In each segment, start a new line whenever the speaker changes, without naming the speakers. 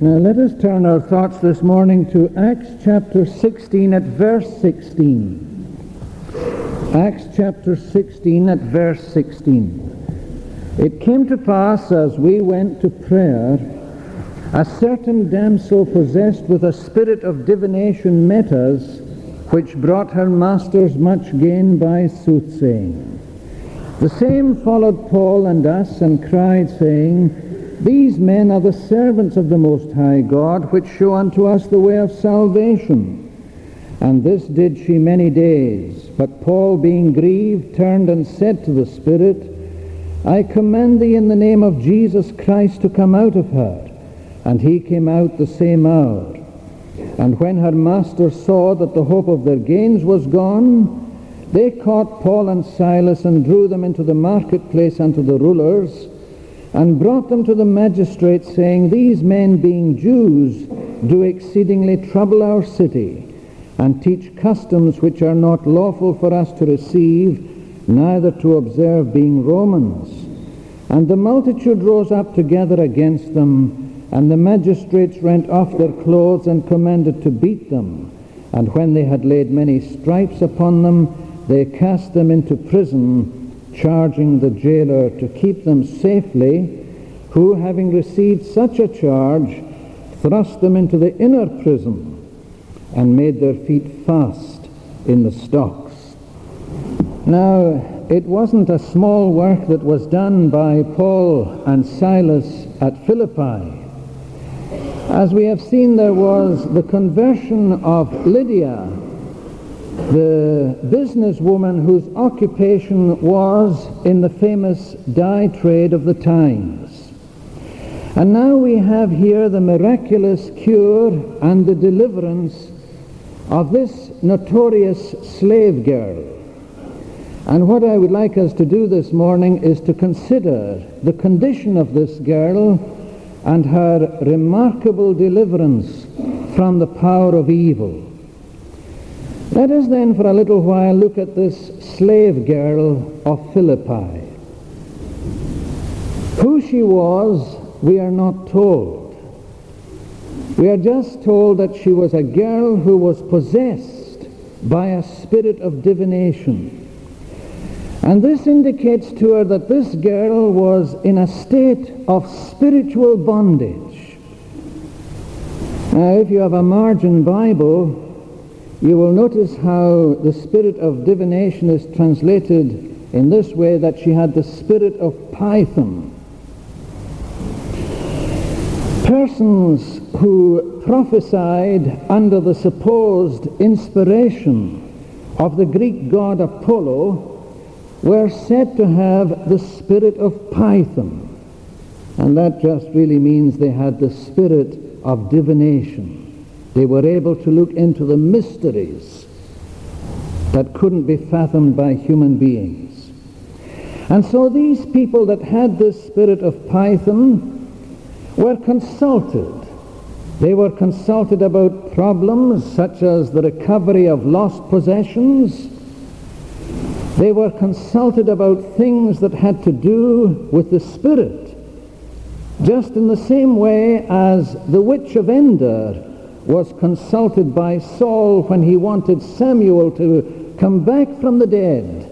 Now let us turn our thoughts this morning to Acts chapter 16 at verse 16. Acts chapter 16 at verse 16. It came to pass as we went to prayer, a certain damsel possessed with a spirit of divination met us, which brought her masters much gain by soothsaying. The same followed Paul and us and cried, saying, These men are the servants of the Most High God, which show unto us the way of salvation. And this did she many days. But Paul, being grieved, turned and said to the Spirit, I command thee in the name of Jesus Christ to come out of her. And he came out the same hour. And when her master saw that the hope of their gains was gone, they caught Paul and Silas and drew them into the marketplace unto the rulers and brought them to the magistrates, saying, These men, being Jews, do exceedingly trouble our city and teach customs which are not lawful for us to receive, neither to observe, being Romans. And the multitude rose up together against them, and the magistrates rent off their clothes and commanded to beat them. And when they had laid many stripes upon them, they cast them into prison, charging the jailer to keep them safely, who, having received such a charge, thrust them into the inner prison and made their feet fast in the stocks. Now, it wasn't a small work that was done by Paul and Silas at Philippi. As we have seen, there was the conversion of Lydia, the businesswoman whose occupation was in the famous dye trade of the times. And now we have here the miraculous cure and the deliverance of this notorious slave girl. And what I would like us to do this morning is to consider the condition of this girl and her remarkable deliverance from the power of evil. Let us then for a little while look at this slave girl of Philippi. Who she was, we are not told. We are just told that she was a girl who was possessed by a spirit of divination. And this indicates to her that this girl was in a state of spiritual bondage. Now, if you have a margin Bible, you will notice how the spirit of divination is translated in this way that she had the spirit of Python. Persons who prophesied under the supposed inspiration of the Greek god Apollo were said to have the spirit of Python. And that just really means they had the spirit of divination. They were able to look into the mysteries that couldn't be fathomed by human beings. And so these people that had this spirit of Python were consulted. They were consulted about problems such as the recovery of lost possessions. They were consulted about things that had to do with the spirit, just in the same way as the witch of Endor was consulted by Saul when he wanted Samuel to come back from the dead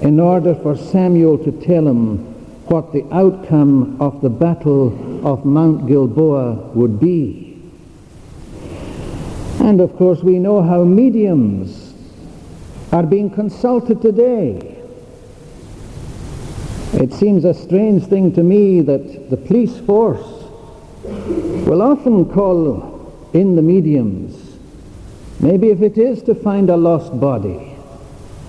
in order for Samuel to tell him what the outcome of the battle of Mount Gilboa would be. And of course we know how mediums are being consulted today. It seems a strange thing to me that the police force will often call in the mediums. Maybe if it is to find a lost body,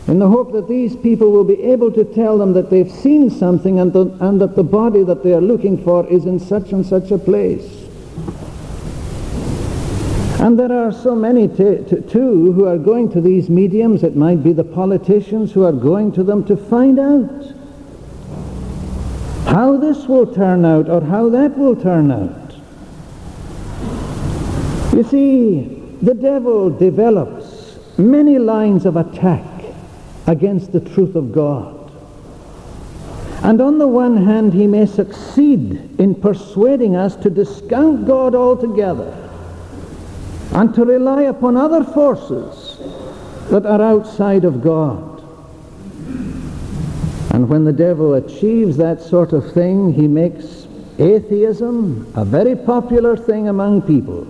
in the hope that these people will be able to tell them that they've seen something and, the, and that the body that they are looking for is in such and such a place. And there are so many t- t- too who are going to these mediums. It might be the politicians who are going to them to find out how this will turn out or how that will turn out. You see, the devil develops many lines of attack against the truth of God. And on the one hand, he may succeed in persuading us to discount God altogether and to rely upon other forces that are outside of God. And when the devil achieves that sort of thing, he makes atheism a very popular thing among people.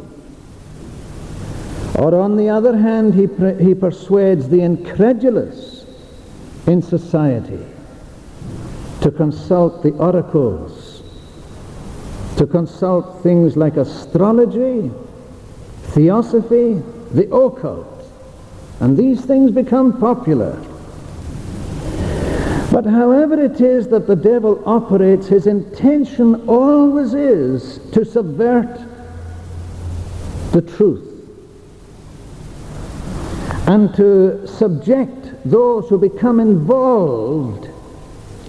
Or on the other hand, he, he persuades the incredulous in society to consult the oracles, to consult things like astrology, theosophy, the occult. And these things become popular. But however it is that the devil operates, his intention always is to subvert the truth and to subject those who become involved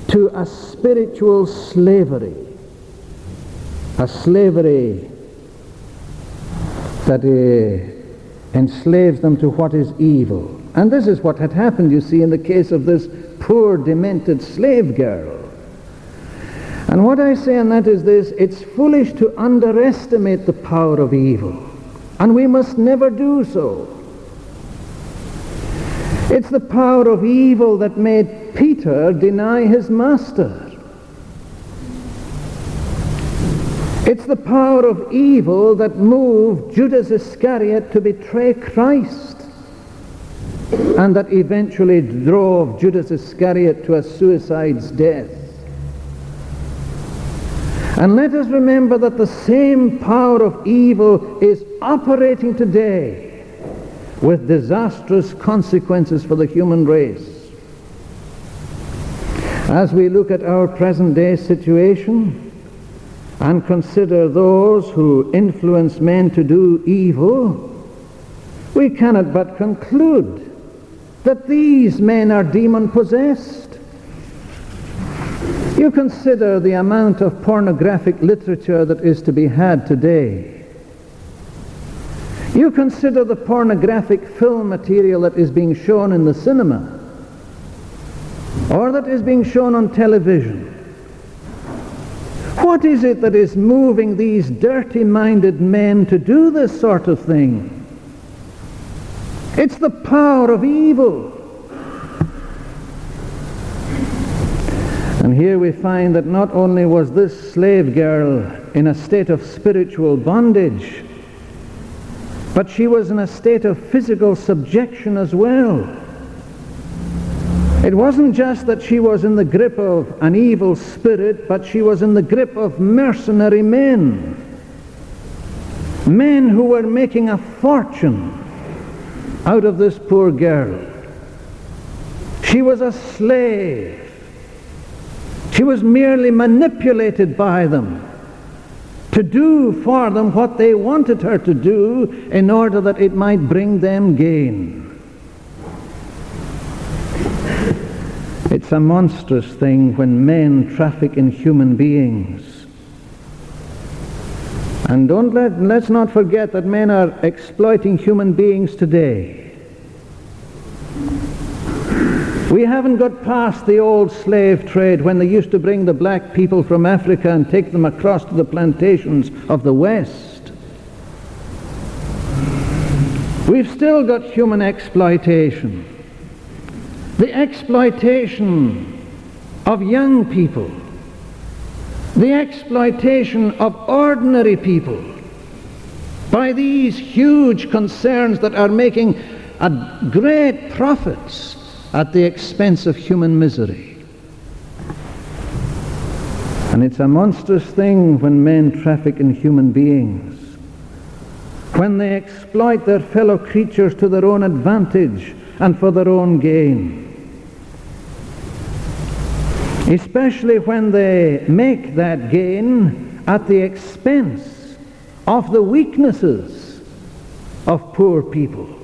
to a spiritual slavery, a slavery that uh, enslaves them to what is evil. And this is what had happened, you see, in the case of this poor, demented slave girl. And what I say on that is this, it's foolish to underestimate the power of evil. And we must never do so. It's the power of evil that made Peter deny his master. It's the power of evil that moved Judas Iscariot to betray Christ and that eventually drove Judas Iscariot to a suicide's death. And let us remember that the same power of evil is operating today with disastrous consequences for the human race. As we look at our present day situation and consider those who influence men to do evil, we cannot but conclude that these men are demon possessed. You consider the amount of pornographic literature that is to be had today. You consider the pornographic film material that is being shown in the cinema or that is being shown on television. What is it that is moving these dirty-minded men to do this sort of thing? It's the power of evil. And here we find that not only was this slave girl in a state of spiritual bondage, but she was in a state of physical subjection as well. It wasn't just that she was in the grip of an evil spirit, but she was in the grip of mercenary men. Men who were making a fortune out of this poor girl. She was a slave. She was merely manipulated by them to do for them what they wanted her to do in order that it might bring them gain. It's a monstrous thing when men traffic in human beings. And don't let, let's not forget that men are exploiting human beings today. We haven't got past the old slave trade when they used to bring the black people from Africa and take them across to the plantations of the West. We've still got human exploitation. The exploitation of young people. The exploitation of ordinary people by these huge concerns that are making great profits at the expense of human misery. And it's a monstrous thing when men traffic in human beings, when they exploit their fellow creatures to their own advantage and for their own gain. Especially when they make that gain at the expense of the weaknesses of poor people.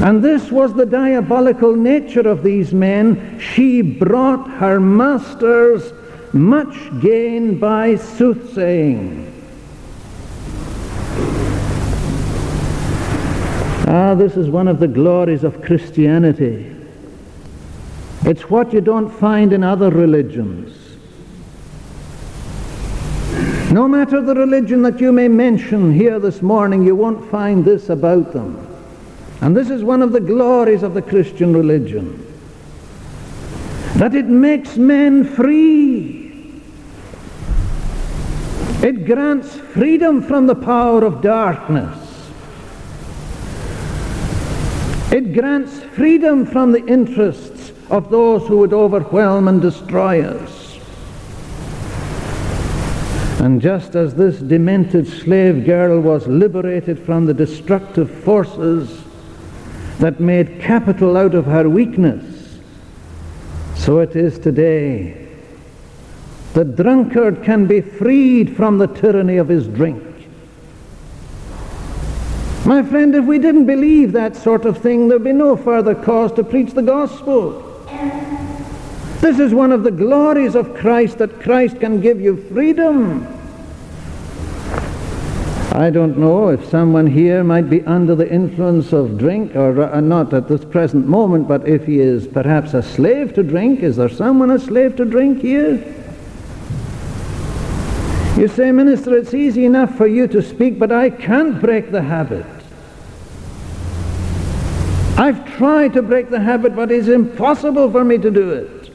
And this was the diabolical nature of these men. She brought her masters much gain by soothsaying. Ah, this is one of the glories of Christianity. It's what you don't find in other religions. No matter the religion that you may mention here this morning, you won't find this about them. And this is one of the glories of the Christian religion. That it makes men free. It grants freedom from the power of darkness. It grants freedom from the interests of those who would overwhelm and destroy us. And just as this demented slave girl was liberated from the destructive forces that made capital out of her weakness, so it is today. The drunkard can be freed from the tyranny of his drink. My friend, if we didn't believe that sort of thing, there'd be no further cause to preach the gospel. This is one of the glories of Christ that Christ can give you freedom. I don't know if someone here might be under the influence of drink, or uh, not at this present moment, but if he is perhaps a slave to drink, is there someone a slave to drink here? You say, Minister, it's easy enough for you to speak, but I can't break the habit. I've tried to break the habit, but it's impossible for me to do it.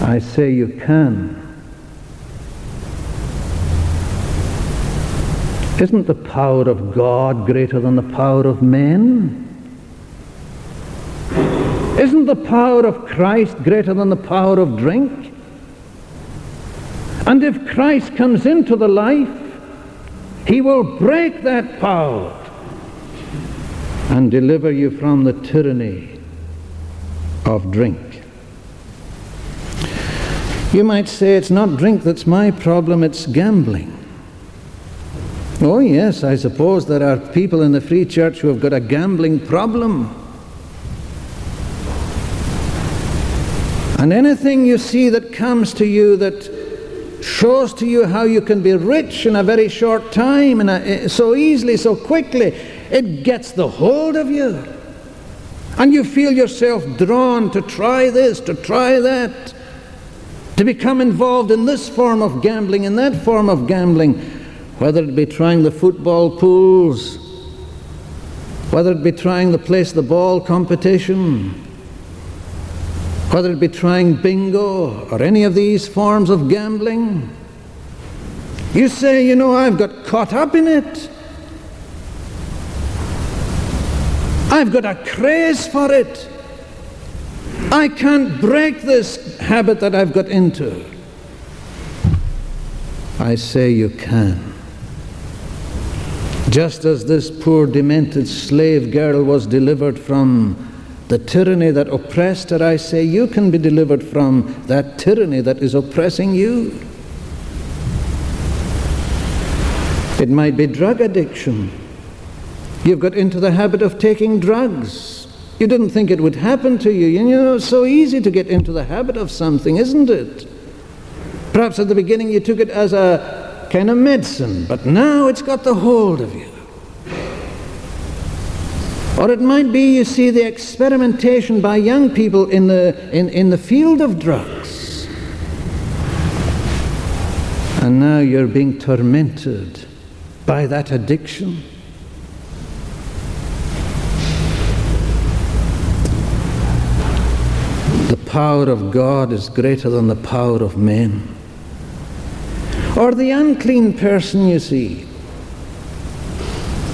I say you can. Isn't the power of God greater than the power of men? Isn't the power of Christ greater than the power of drink? And if Christ comes into the life, he will break that power and deliver you from the tyranny of drink. You might say it's not drink that's my problem, it's gambling. Oh, yes, I suppose there are people in the Free Church who have got a gambling problem. And anything you see that comes to you that shows to you how you can be rich in a very short time, and eh, so easily, so quickly, it gets the hold of you. And you feel yourself drawn to try this, to try that to become involved in this form of gambling, in that form of gambling, whether it be trying the football pools, whether it be trying the place the ball competition, whether it be trying bingo or any of these forms of gambling. You say, you know, I've got caught up in it. I've got a craze for it. I can't break this habit that I've got into. I say you can. Just as this poor demented slave girl was delivered from the tyranny that oppressed her, I say you can be delivered from that tyranny that is oppressing you. It might be drug addiction. You've got into the habit of taking drugs. You didn't think it would happen to you. You know, it's so easy to get into the habit of something, isn't it? Perhaps at the beginning you took it as a kind of medicine, but now it's got the hold of you. Or it might be, you see, the experimentation by young people in the, in, in the field of drugs. And now you're being tormented by that addiction. The power of God is greater than the power of men. Or the unclean person, you see.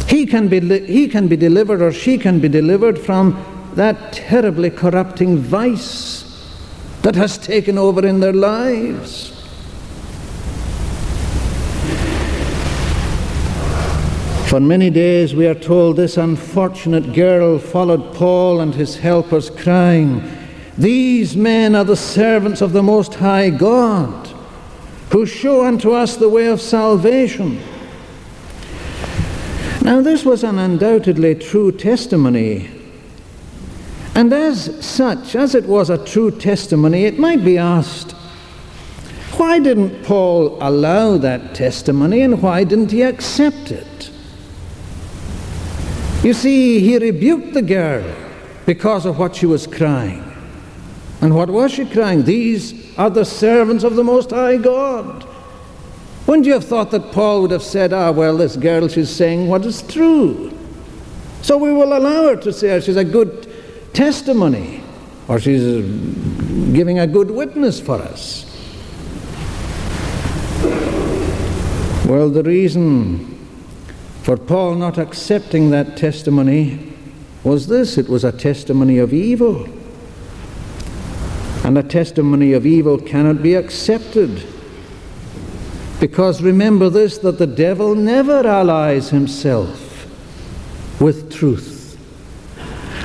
He can, be, he can be delivered or she can be delivered from that terribly corrupting vice that has taken over in their lives. For many days we are told this unfortunate girl followed Paul and his helpers, crying, these men are the servants of the Most High God, who show unto us the way of salvation. Now, this was an undoubtedly true testimony. And as such, as it was a true testimony, it might be asked, why didn't Paul allow that testimony and why didn't he accept it? You see, he rebuked the girl because of what she was crying. And what was she crying? These are the servants of the Most High God. Wouldn't you have thought that Paul would have said, Ah, well, this girl, she's saying what is true. So we will allow her to say she's a good testimony, or she's giving a good witness for us. Well, the reason for Paul not accepting that testimony was this it was a testimony of evil. And a testimony of evil cannot be accepted. Because remember this that the devil never allies himself with truth.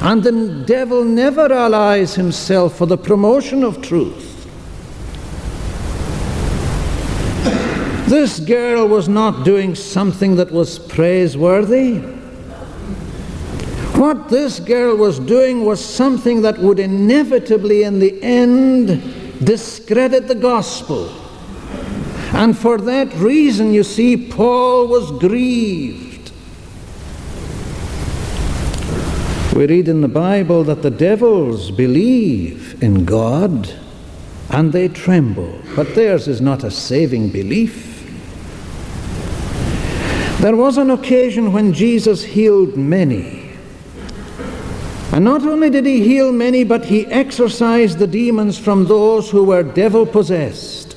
And the devil never allies himself for the promotion of truth. This girl was not doing something that was praiseworthy. What this girl was doing was something that would inevitably, in the end, discredit the gospel. And for that reason, you see, Paul was grieved. We read in the Bible that the devils believe in God and they tremble, but theirs is not a saving belief. There was an occasion when Jesus healed many. And not only did he heal many, but he exorcised the demons from those who were devil possessed.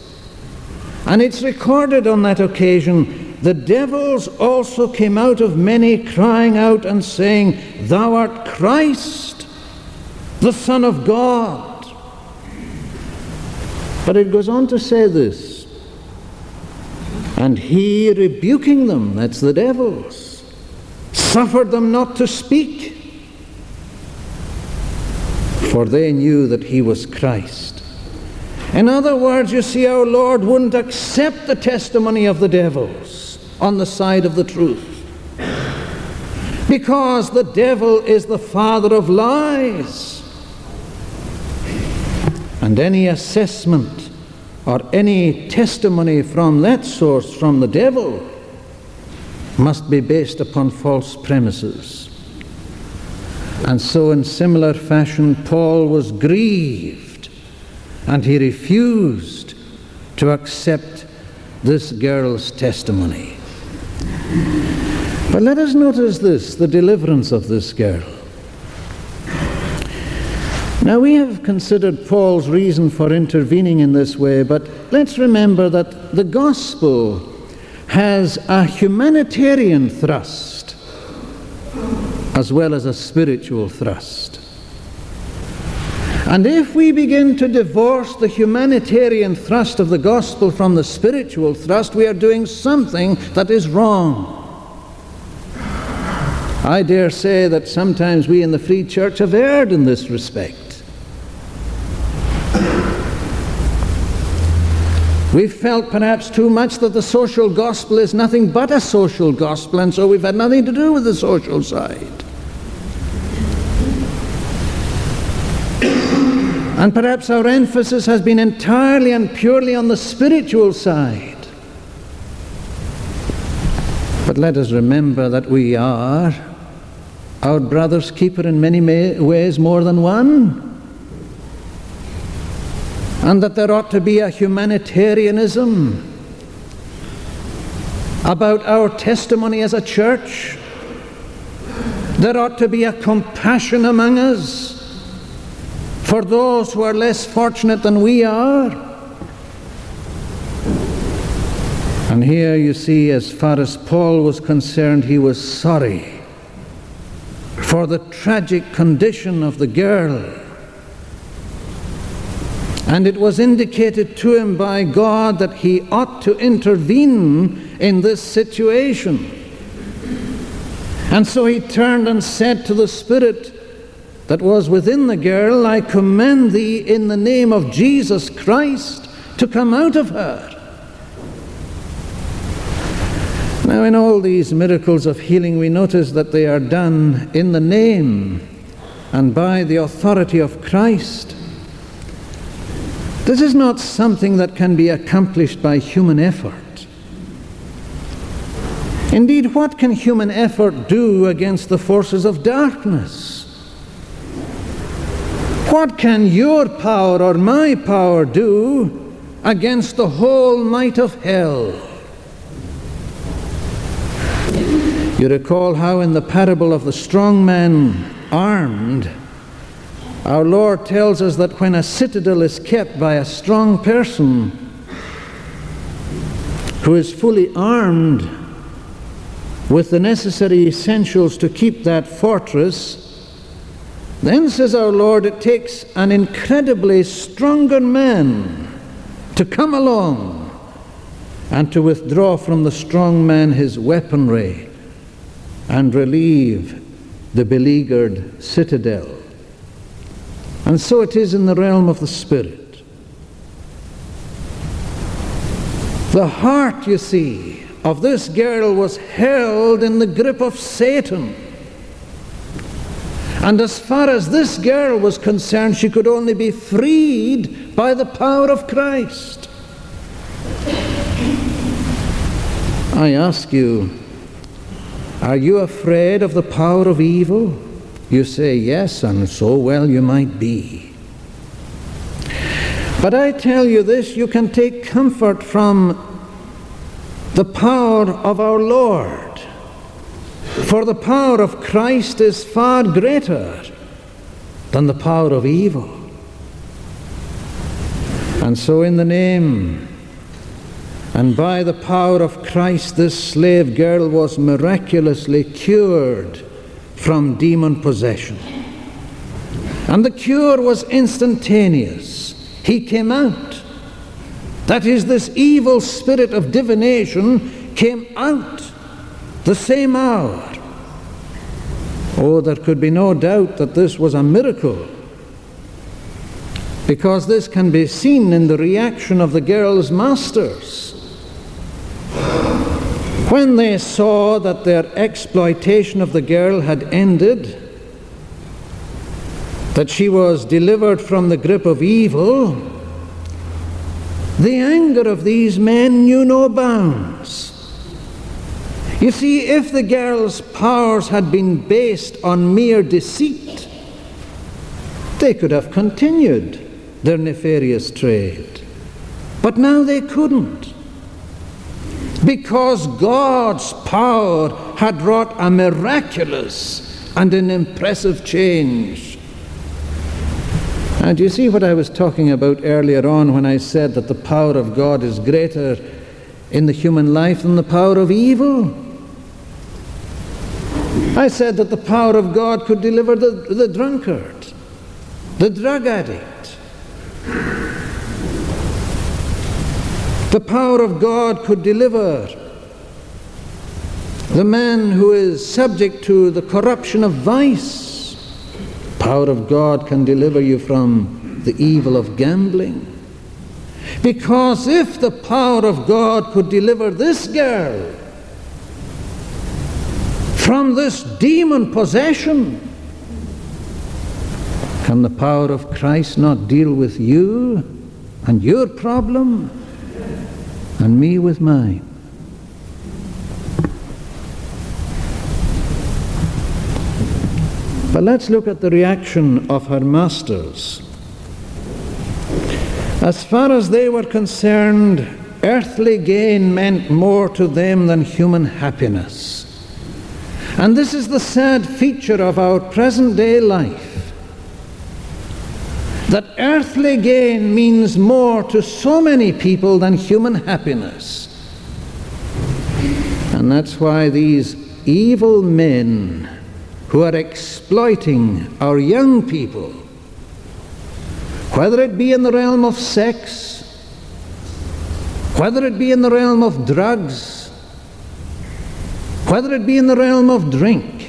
And it's recorded on that occasion the devils also came out of many, crying out and saying, Thou art Christ, the Son of God. But it goes on to say this and he, rebuking them, that's the devils, suffered them not to speak, for they knew that he was Christ. In other words, you see, our Lord wouldn't accept the testimony of the devils on the side of the truth. Because the devil is the father of lies. And any assessment or any testimony from that source, from the devil, must be based upon false premises. And so, in similar fashion, Paul was grieved and he refused to accept this girl's testimony. But let us notice this the deliverance of this girl. Now, we have considered Paul's reason for intervening in this way, but let's remember that the gospel has a humanitarian thrust as well as a spiritual thrust. And if we begin to divorce the humanitarian thrust of the gospel from the spiritual thrust, we are doing something that is wrong. I dare say that sometimes we in the Free Church have erred in this respect. We've felt perhaps too much that the social gospel is nothing but a social gospel, and so we've had nothing to do with the social side. And perhaps our emphasis has been entirely and purely on the spiritual side. But let us remember that we are our brother's keeper in many ways more than one and that there ought to be a humanitarianism about our testimony as a church. There ought to be a compassion among us for those who are less fortunate than we are. And here you see, as far as Paul was concerned, he was sorry for the tragic condition of the girl and it was indicated to him by God that he ought to intervene in this situation. And so he turned and said to the Spirit that was within the girl, I command thee in the name of Jesus Christ to come out of her. Now, in all these miracles of healing, we notice that they are done in the name and by the authority of Christ. This is not something that can be accomplished by human effort. Indeed, what can human effort do against the forces of darkness? What can your power or my power do against the whole might of hell? You recall how in the parable of the strong man armed, our Lord tells us that when a citadel is kept by a strong person who is fully armed with the necessary essentials to keep that fortress, then, says our Lord, it takes an incredibly stronger man to come along and to withdraw from the strong man his weaponry and relieve the beleaguered citadel. And so it is in the realm of the Spirit. The heart, you see, of this girl was held in the grip of Satan. And as far as this girl was concerned, she could only be freed by the power of Christ. I ask you, are you afraid of the power of evil? You say yes, and so well you might be. But I tell you this you can take comfort from the power of our Lord. For the power of Christ is far greater than the power of evil. And so, in the name and by the power of Christ, this slave girl was miraculously cured from demon possession. And the cure was instantaneous. He came out. That is, this evil spirit of divination came out the same hour. Oh, there could be no doubt that this was a miracle because this can be seen in the reaction of the girl's masters. When they saw that their exploitation of the girl had ended, that she was delivered from the grip of evil, the anger of these men knew no bounds. You see, if the girl's powers had been based on mere deceit, they could have continued their nefarious trade. But now they couldn't because God's power had wrought a miraculous and an impressive change. And you see what I was talking about earlier on when I said that the power of God is greater in the human life than the power of evil? I said that the power of God could deliver the, the drunkard, the drug addict, The power of God could deliver the man who is subject to the corruption of vice. Power of God can deliver you from the evil of gambling. Because if the power of God could deliver this girl from this demon possession, can the power of Christ not deal with you and your problem? And me with mine. But let's look at the reaction of her masters. As far as they were concerned, earthly gain meant more to them than human happiness. And this is the sad feature of our present day life that earthly gain means more to so many people than human happiness. And that's why these evil men who are exploiting our young people, whether it be in the realm of sex, whether it be in the realm of drugs, whether it be in the realm of drink,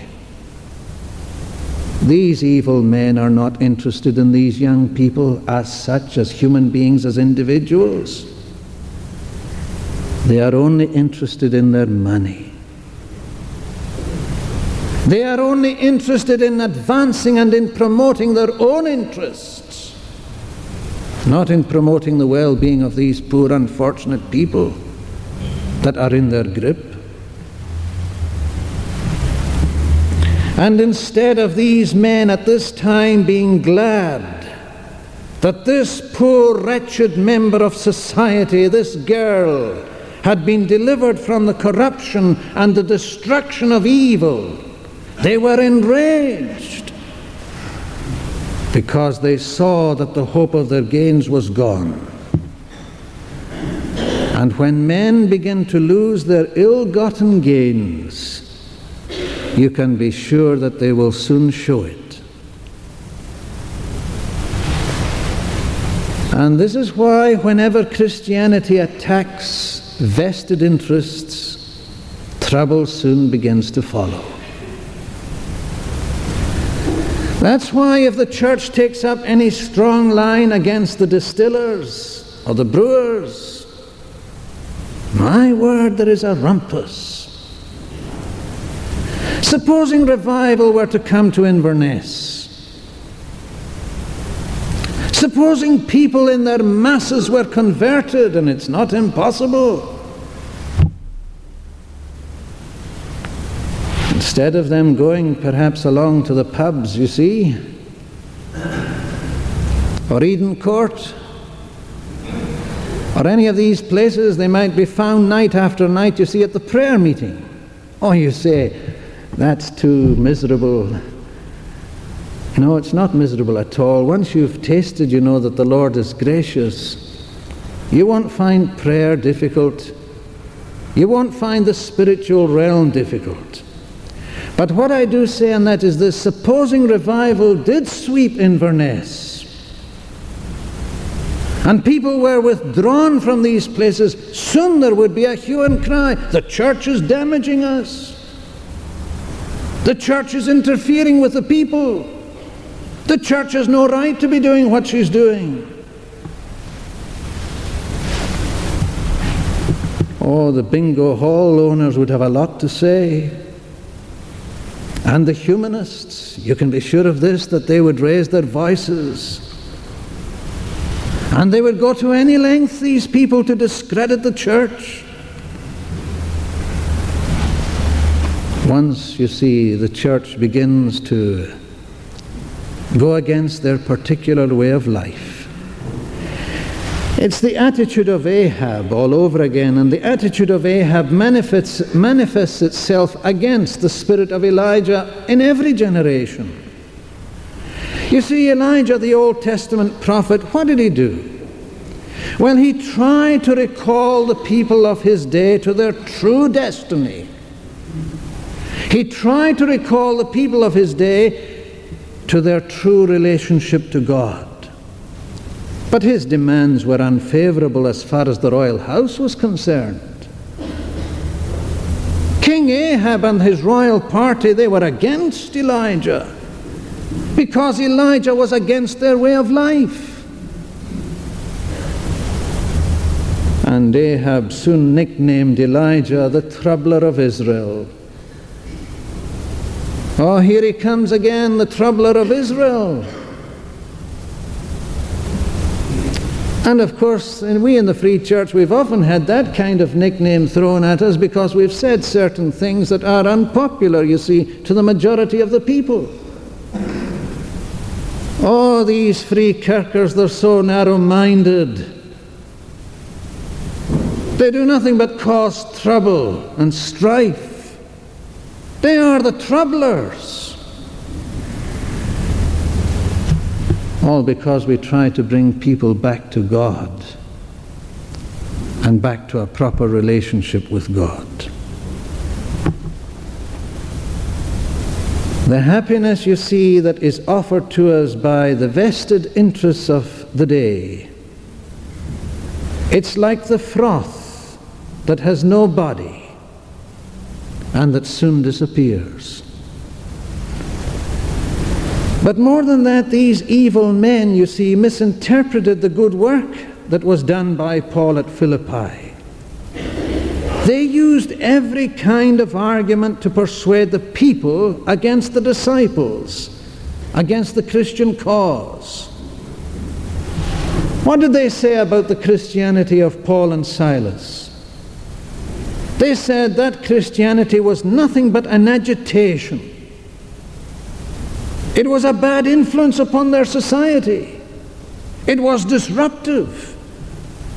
these evil men are not interested in these young people as such, as human beings, as individuals. They are only interested in their money. They are only interested in advancing and in promoting their own interests, not in promoting the well being of these poor, unfortunate people that are in their grip. And instead of these men at this time being glad that this poor, wretched member of society, this girl, had been delivered from the corruption and the destruction of evil, they were enraged because they saw that the hope of their gains was gone. And when men begin to lose their ill gotten gains, you can be sure that they will soon show it. And this is why, whenever Christianity attacks vested interests, trouble soon begins to follow. That's why, if the church takes up any strong line against the distillers or the brewers, my word, there is a rumpus. Supposing revival were to come to Inverness, Supposing people in their masses were converted, and it's not impossible. Instead of them going perhaps along to the pubs, you see, or Eden Court, or any of these places, they might be found night after night, you see, at the prayer meeting. Oh, you say, that's too miserable. No, it's not miserable at all. Once you've tasted, you know that the Lord is gracious. You won't find prayer difficult. You won't find the spiritual realm difficult. But what I do say, and that is this supposing revival did sweep Inverness, and people were withdrawn from these places, soon there would be a hue and cry the church is damaging us, the church is interfering with the people. The church has no right to be doing what she's doing. Oh, the bingo hall owners would have a lot to say. And the humanists, you can be sure of this, that they would raise their voices. And they would go to any length, these people, to discredit the church. Once, you see, the church begins to go against their particular way of life. It's the attitude of Ahab all over again, and the attitude of Ahab manifests, manifests itself against the spirit of Elijah in every generation. You see, Elijah, the Old Testament prophet, what did he do? Well, he tried to recall the people of his day to their true destiny. He tried to recall the people of his day to their true relationship to God. But his demands were unfavorable as far as the royal house was concerned. King Ahab and his royal party, they were against Elijah because Elijah was against their way of life. And Ahab soon nicknamed Elijah the troubler of Israel. Oh, here he comes again, the troubler of Israel. And of course, and we in the Free Church, we've often had that kind of nickname thrown at us because we've said certain things that are unpopular, you see, to the majority of the people. Oh, these free kirkers, they're so narrow minded. They do nothing but cause trouble and strife. They are the troublers. All because we try to bring people back to God and back to a proper relationship with God. The happiness you see that is offered to us by the vested interests of the day, it's like the froth that has no body and that soon disappears. But more than that, these evil men, you see, misinterpreted the good work that was done by Paul at Philippi. They used every kind of argument to persuade the people against the disciples, against the Christian cause. What did they say about the Christianity of Paul and Silas? They said that Christianity was nothing but an agitation. It was a bad influence upon their society. It was disruptive.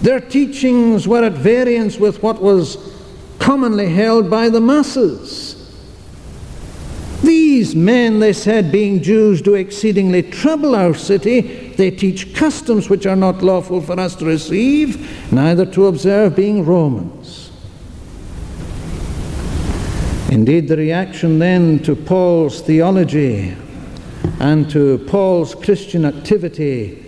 Their teachings were at variance with what was commonly held by the masses. These men, they said, being Jews, do exceedingly trouble our city. They teach customs which are not lawful for us to receive, neither to observe, being Romans. Indeed, the reaction then to Paul's theology and to Paul's Christian activity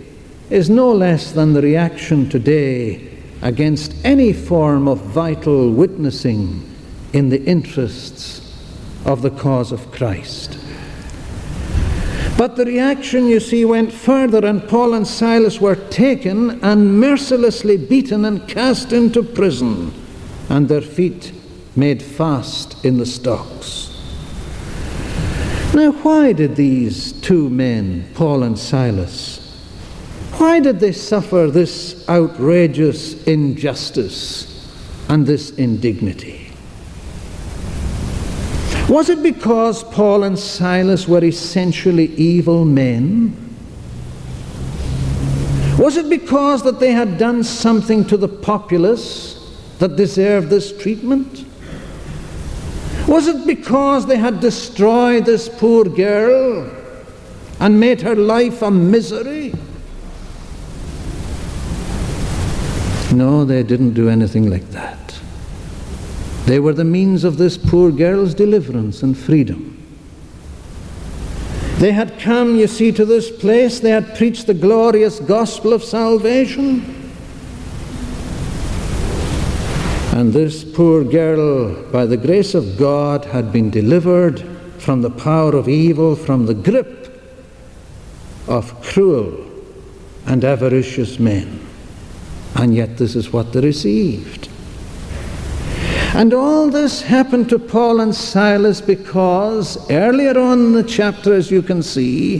is no less than the reaction today against any form of vital witnessing in the interests of the cause of Christ. But the reaction, you see, went further, and Paul and Silas were taken and mercilessly beaten and cast into prison, and their feet made fast in the stocks. Now, why did these two men, Paul and Silas, why did they suffer this outrageous injustice and this indignity? Was it because Paul and Silas were essentially evil men? Was it because that they had done something to the populace that deserved this treatment? Was it because they had destroyed this poor girl and made her life a misery? No, they didn't do anything like that. They were the means of this poor girl's deliverance and freedom. They had come, you see, to this place, they had preached the glorious gospel of salvation. And this poor girl, by the grace of God, had been delivered from the power of evil, from the grip of cruel and avaricious men. And yet, this is what they received. And all this happened to Paul and Silas because earlier on in the chapter, as you can see,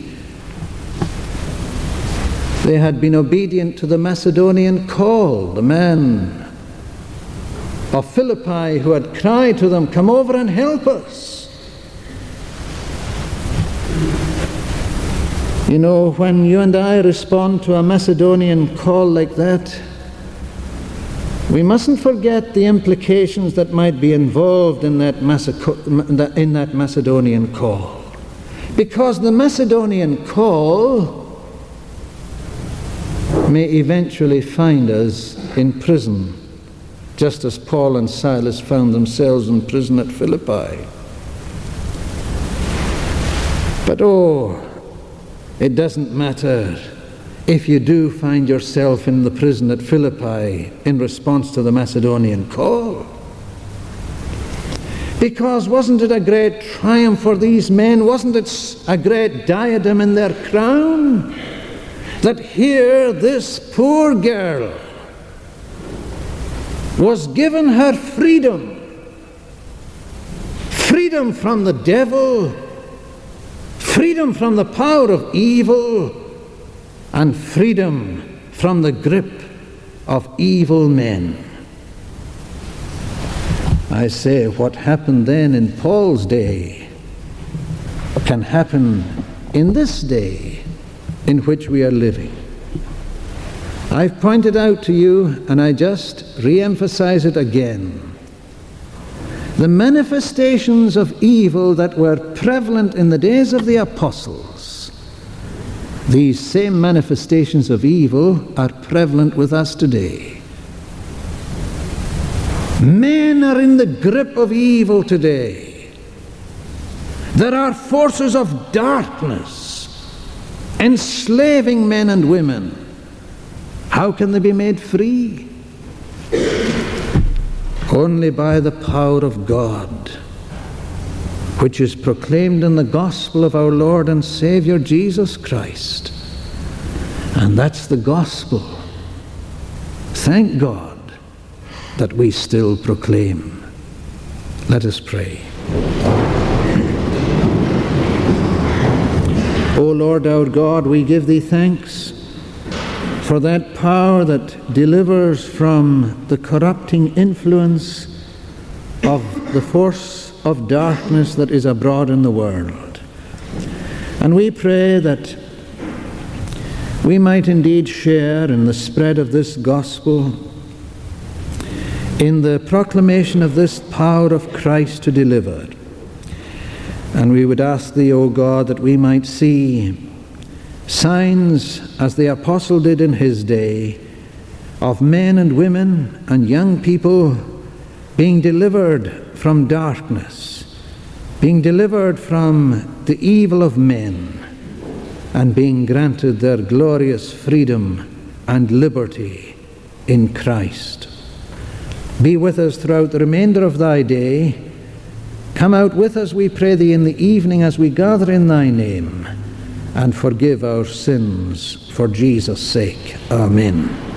they had been obedient to the Macedonian call, the man of Philippi who had cried to them, Come over and help us. You know, when you and I respond to a Macedonian call like that, we mustn't forget the implications that might be involved in that, in that Macedonian call. Because the Macedonian call may eventually find us in prison, just as Paul and Silas found themselves in prison at Philippi. But oh, it doesn't matter if you do find yourself in the prison at Philippi in response to the Macedonian call. Because wasn't it a great triumph for these men? Wasn't it a great diadem in their crown? That here this poor girl was given her freedom freedom from the devil, freedom from the power of evil and freedom from the grip of evil men. I say, what happened then in Paul's day can happen in this day in which we are living. I've pointed out to you, and I just re emphasize it again. The manifestations of evil that were prevalent in the days of the apostles these same manifestations of evil are prevalent with us today. Men are in the grip of evil today. There are forces of darkness enslaving men and women. How can they be made free? Only by the power of God which is proclaimed in the gospel of our Lord and Savior Jesus Christ. And that's the gospel. Thank God that we still proclaim. Let us pray. O Lord our God, we give thee thanks for that power that delivers from the corrupting influence of the force of darkness that is abroad in the world. And we pray that we might indeed share in the spread of this gospel, in the proclamation of this power of Christ to deliver. And we would ask Thee, O God, that we might see signs, as the apostle did in his day, of men and women and young people being delivered from darkness, being delivered from the evil of men, and being granted their glorious freedom and liberty in Christ. Be with us throughout the remainder of thy day. Come out with us, we pray thee, in the evening as we gather in thy name, and forgive our sins for Jesus' sake. Amen.